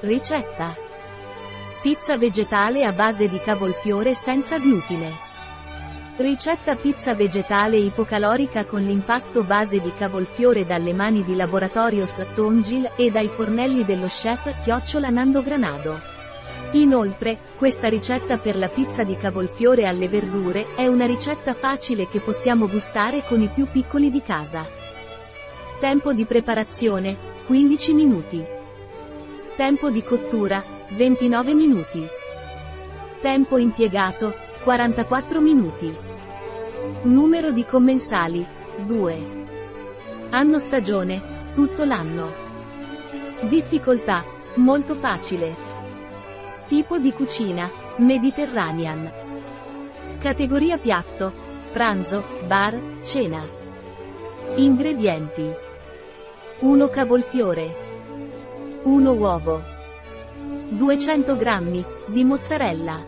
Ricetta. Pizza vegetale a base di cavolfiore senza glutine. Ricetta pizza vegetale ipocalorica con l'impasto base di cavolfiore dalle mani di Laboratorios Tongil e dai fornelli dello chef Chiocciola Nando Granado. Inoltre, questa ricetta per la pizza di cavolfiore alle verdure è una ricetta facile che possiamo gustare con i più piccoli di casa. Tempo di preparazione, 15 minuti. Tempo di cottura, 29 minuti. Tempo impiegato, 44 minuti. Numero di commensali, 2. Anno stagione, tutto l'anno. Difficoltà, molto facile. Tipo di cucina, Mediterranean. Categoria piatto, pranzo, bar, cena. Ingredienti. 1 cavolfiore. 1 uovo. 200 g di mozzarella.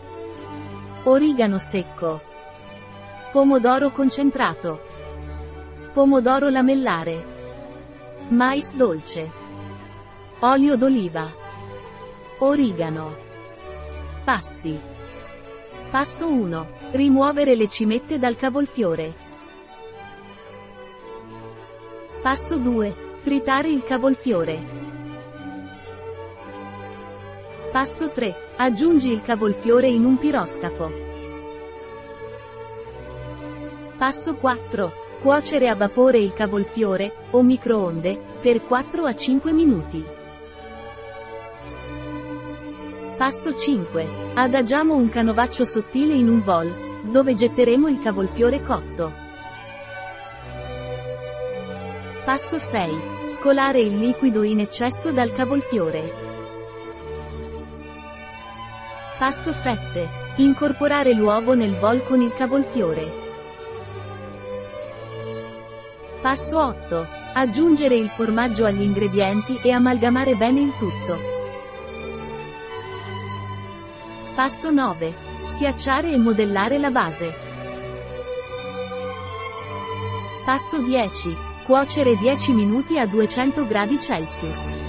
Origano secco. Pomodoro concentrato. Pomodoro lamellare. Mais dolce. Olio d'oliva. Origano. Passi. Passo 1. Rimuovere le cimette dal cavolfiore. Passo 2. Tritare il cavolfiore. Passo 3. Aggiungi il cavolfiore in un piroscafo. Passo 4. Cuocere a vapore il cavolfiore, o microonde, per 4 a 5 minuti. Passo 5. Adagiamo un canovaccio sottile in un vol, dove getteremo il cavolfiore cotto. Passo 6. Scolare il liquido in eccesso dal cavolfiore. Passo 7. Incorporare l'uovo nel bol con il cavolfiore. Passo 8. Aggiungere il formaggio agli ingredienti e amalgamare bene il tutto. Passo 9. Schiacciare e modellare la base. Passo 10. Cuocere 10 minuti a 200 gradi Celsius.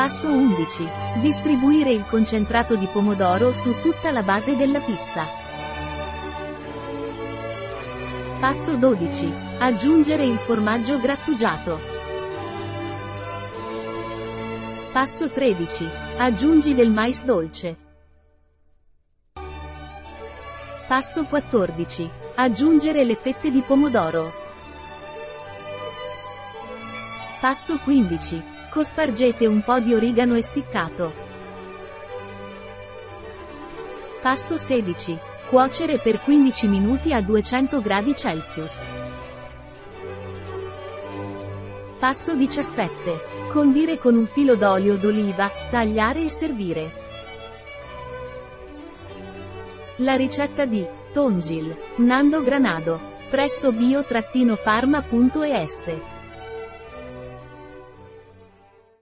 Passo 11. Distribuire il concentrato di pomodoro su tutta la base della pizza. Passo 12. Aggiungere il formaggio grattugiato. Passo 13. Aggiungi del mais dolce. Passo 14. Aggiungere le fette di pomodoro. Passo 15. Cospargete un po' di origano essiccato. Passo 16. Cuocere per 15 minuti a 200 gradi. Passo 17. Condire con un filo d'olio d'oliva, tagliare e servire. La ricetta di Tongil, Nando Granado, presso bio-pharma.es